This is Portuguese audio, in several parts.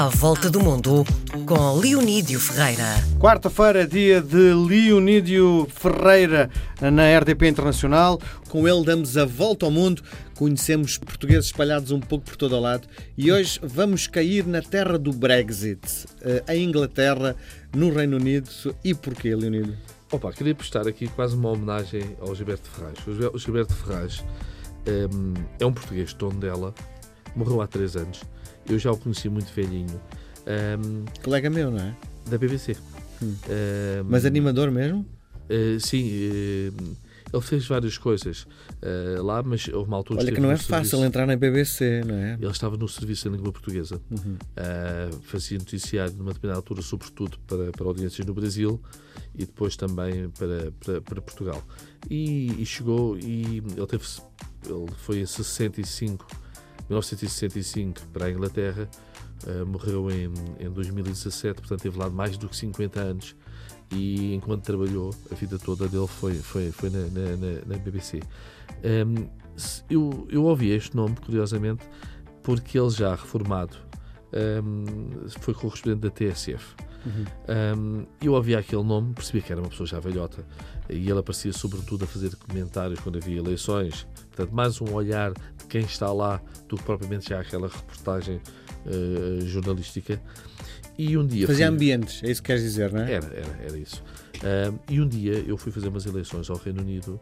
À Volta do Mundo, com Leonídio Ferreira. Quarta-feira, dia de Leonídio Ferreira na RDP Internacional. Com ele damos a volta ao mundo, conhecemos portugueses espalhados um pouco por todo o lado e hoje vamos cair na terra do Brexit, eh, a Inglaterra, no Reino Unido. E porquê, Leonídio? Opa, queria prestar aqui quase uma homenagem ao Gilberto Ferraz. O Gilberto Ferraz um, é um português de Tondela, morreu há três anos. Eu já o conheci muito velhinho. Um, Colega meu, não é? Da BBC. Hum. Um, Mas animador mesmo? Uh, sim. Uh, ele fez várias coisas uh, lá, mas houve uma altura. Olha que não é fácil serviço. entrar na BBC, não é? Ele estava no serviço da língua portuguesa. Uhum. Uh, fazia noticiário numa determinada altura, sobretudo para, para audiências no Brasil e depois também para, para, para Portugal. E, e, chegou e ele teve. Ele foi em 65, 1965 para a Inglaterra. Uh, morreu em, em 2017, portanto teve lá mais do que 50 anos e enquanto trabalhou, a vida toda dele foi, foi, foi na, na, na BBC. Um, eu, eu ouvi este nome, curiosamente, porque ele já reformado um, foi correspondente da TSF. Uhum. Um, eu ouvia aquele nome, percebi que era uma pessoa já velhota e ele aparecia sobretudo a fazer comentários quando havia eleições. Portanto, mais um olhar de quem está lá do que propriamente já aquela reportagem uh, jornalística. E um dia. Fazia fui... ambientes, é isso que queres dizer, não é? Era, era, era isso. Uh, e um dia eu fui fazer umas eleições ao Reino Unido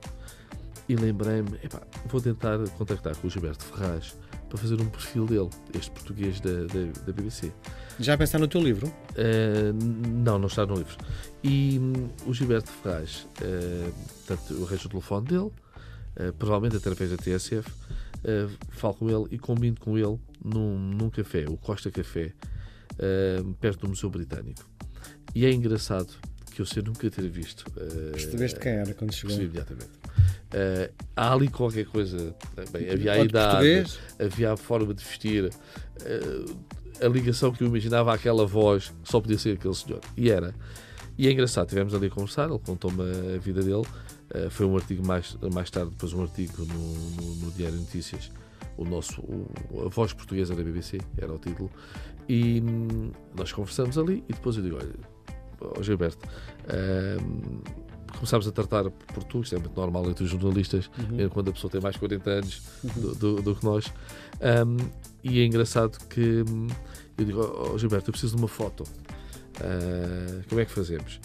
e lembrei-me, vou tentar contactar com o Gilberto Ferraz para fazer um perfil dele, este português da, da, da BBC. Já pensar no teu livro? Uh, não, não está no livro. E um, o Gilberto Ferraz, uh, portanto, eu arranjo o telefone dele, uh, provavelmente através da TSF, uh, falo com ele e combino com ele num, num café, o Costa Café, perto do Museu Britânico. E é engraçado que eu sei nunca ter visto. Percebeste quem era quando chegou? imediatamente. Uh, há ali qualquer coisa. Bem, havia a idade, português? havia a forma de vestir, uh, a ligação que eu imaginava àquela voz, só podia ser aquele senhor. E era. E é engraçado, estivemos ali a conversar, ele contou-me a vida dele. Uh, foi um artigo mais, mais tarde, depois um artigo no, no, no Diário Notícias o nosso, o, a voz portuguesa da BBC, era o título, e hum, nós conversamos ali e depois eu digo, olha, oh, Gilberto, hum, começámos a tratar por tu, isto é muito normal entre os jornalistas, uhum. mesmo quando a pessoa tem mais de 40 anos uhum. do, do, do, que nós, um, e é engraçado que hum, eu digo, oh, Gilberto, eu preciso de uma foto, uh, como é que fazemos?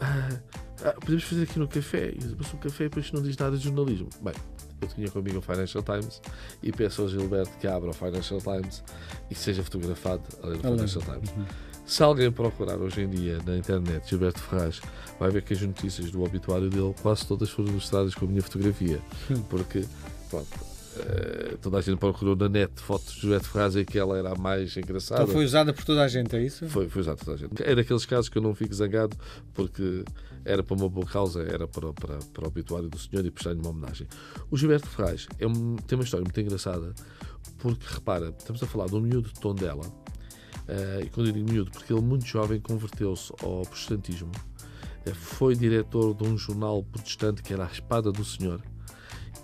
Uh, ah, podemos fazer aqui no café, e mas o café depois não diz nada de jornalismo. Bem, eu tinha comigo o Financial Times e peço ao Gilberto que abra o Financial Times e que seja fotografado além do Financial Times. Uhum. Se alguém procurar hoje em dia na internet Gilberto Ferraz, vai ver que as notícias do obituário dele quase todas foram ilustradas com a minha fotografia. Porque, pronto, Uh, toda a gente procurou na net fotos de Gilberto Ferraz e que ela era a mais engraçada. Então foi usada por toda a gente, é isso? Foi, foi usada por toda a gente. É daqueles casos que eu não fico zangado porque era para uma boa causa, era para, para, para o obituário do senhor e prestar-lhe uma homenagem. O Gilberto Ferraz é um, tem uma história muito engraçada porque, repara, estamos a falar de um miúdo de Tondela e quando eu digo miúdo, porque ele muito jovem converteu-se ao protestantismo uh, foi diretor de um jornal protestante que era a Espada do Senhor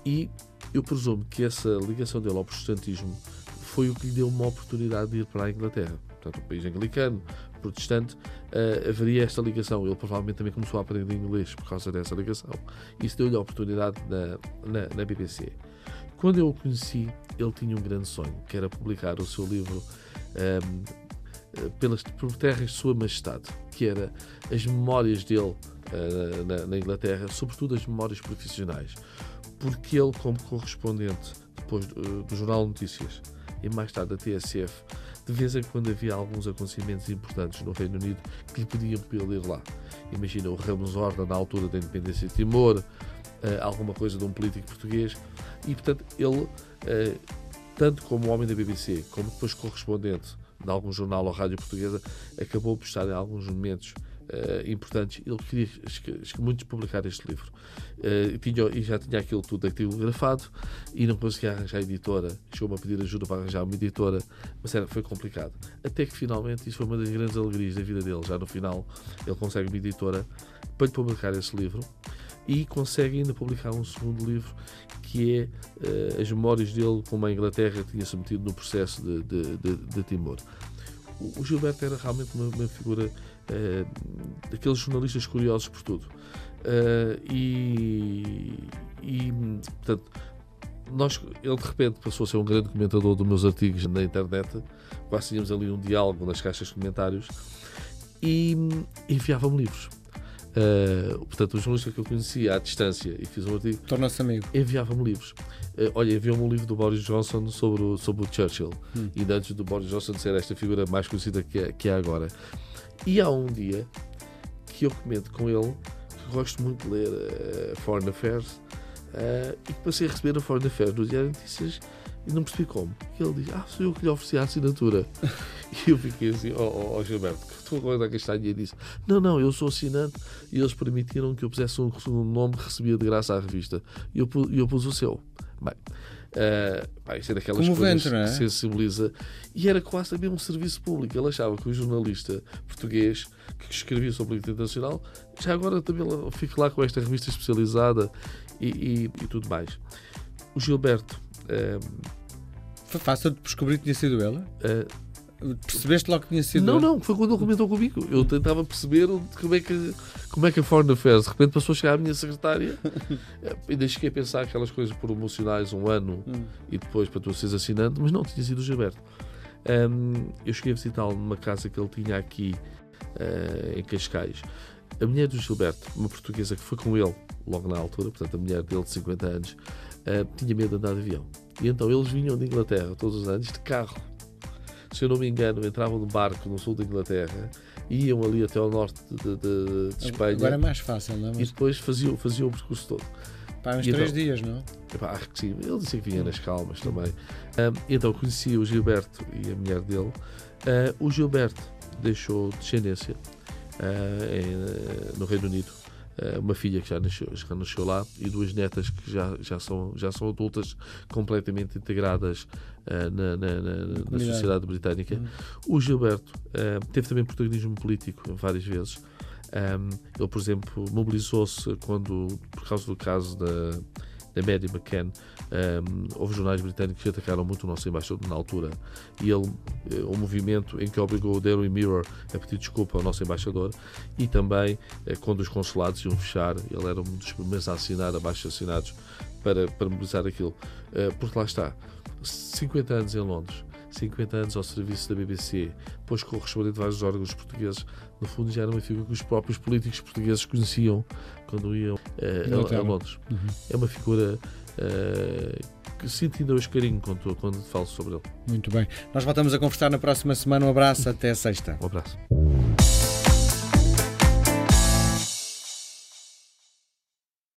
e eu presumo que essa ligação dele ao protestantismo foi o que lhe deu uma oportunidade de ir para a Inglaterra. Portanto, um país anglicano, protestante, uh, haveria esta ligação. Ele provavelmente também começou a aprender inglês por causa dessa ligação. Isso deu-lhe a oportunidade na, na, na, BBC. Quando eu o conheci, ele tinha um grande sonho, que era publicar o seu livro um, eh, pelas, por terras de Sua Majestade, que era as memórias dele uh, na, na Inglaterra, sobretudo as memórias profissionais porque ele, como correspondente depois do, do Jornal Notícias e mais tarde da TSF, de vez em quando havia alguns acontecimentos importantes no Reino Unido que lhe pediam para ele ir lá. Imagina o Ramos Horta na altura da independência de Timor, uh, alguma coisa de um político português, e portanto ele, uh, tanto como homem da BBC, como depois correspondente de algum jornal ou rádio portuguesa, acabou por estar em alguns momentos uh, importantes. Ele queria muito publicar este livro. Uh, tinha, e já tinha aquilo tudo grafado e não conseguia arranjar editora. Chegou-me a pedir ajuda para arranjar uma editora, mas era, foi complicado. Até que finalmente, isso foi uma das grandes alegrias da vida dele. Já no final, ele consegue uma editora para lhe publicar esse livro e consegue ainda publicar um segundo livro que é uh, as memórias dele como a Inglaterra tinha se metido no processo de, de, de, de Timor. O, Gilberto era realmente uma, uma figura uh, daqueles jornalistas curiosos por tudo. Uh, e, e, portanto, nós, ele de repente passou a ser um grande comentador dos meus artigos na internet. Quase tínhamos ali um diálogo nas caixas de comentários e enviava-me livros. Uh, portanto, o jornalista que eu conhecia à distância e fiz um artigo. Tornou-se amigo. Enviava-me livros. Uh, olha, enviou-me um livro do Boris Johnson sobre o, sobre o Churchill. Hum. E antes do Boris Johnson ser esta figura mais conhecida que é, que é agora. E há um dia que eu comento com ele que gosto muito de ler uh, Foreign Affairs e passei a receber a Foreign Affairs no Diário de Notícias e não percebi como. E ele diz: Ah, sou eu que lhe ofereci a assinatura. e eu fiquei assim: Ó oh, oh, Gilberto, que estou a castanha. E disse: Não, não, eu sou assinante e eles permitiram que eu pusesse um segundo nome que recebia de graça à revista. E eu, eu pus o seu. Bem, uh, pá, isto é daquelas Como coisas vento, é? que sensibiliza. E era quase também um serviço público. Ele achava que o jornalista português que escrevia sobre política internacional já agora também fica lá com esta revista especializada e, e, e tudo mais. O Gilberto. Uh, foi fácil de descobrir que tinha sido ela? Uh, Percebeste logo que tinha sido Não, não, foi quando ele comentou comigo. Eu tentava perceber como é que, como é que a Foreign Affairs de repente passou a chegar à minha secretária. Ainda cheguei a pensar aquelas coisas promocionais um ano hum. e depois para tu seres assinante, mas não, tinha sido o Gilberto. Um, eu cheguei a visitá-lo numa casa que ele tinha aqui uh, em Cascais. A mulher do Gilberto, uma portuguesa que foi com ele logo na altura, portanto a mulher dele de 50 anos, uh, tinha medo de andar de avião. E então eles vinham de Inglaterra todos os anos de carro. Se eu não me engano, entravam no barco no sul da Inglaterra, iam ali até ao norte de, de, de Espanha. Agora é mais fácil, não é? E depois faziam, faziam o percurso todo. Pá, uns e três então, dias, não? Epá, acho que sim. Ele disse que vinha nas calmas também. Um, então conheci o Gilberto e a mulher dele. Uh, o Gilberto deixou descendência uh, em, no Reino Unido uma filha que já nasceu, já nasceu lá e duas netas que já, já, são, já são adultas completamente integradas uh, na, na, na, na, sociedade britânica. Uhum. O Gilberto uh, teve também protagonismo político várias vezes. Um, ele, por exemplo, mobilizou-se quando, por causa do caso da da Maddie McCann, um, houve jornais britânicos que atacaram muito o nosso embaixador na altura e ele, eh, um movimento em que obrigou o Daily Mirror a pedir desculpa ao nosso embaixador e também eh, quando os consulados iam fechar, ele era um dos primeiros a assinar abaixo assinados para, para mobilizar aquilo. Uh, porque lá está, 50 anos em Londres, 50 anos ao serviço da BBC, depois correspondente de vários órgãos portugueses, no fundo já era uma figura que os próprios políticos portugueses conheciam quando iam uh, a, a, Londres. Uhum. É uma figura uh, que sinto ainda hoje carinho quando, quando falo sobre ele. Muito bem. Nós voltamos a conversar na próxima semana. Um abraço, até sexta. Um abraço.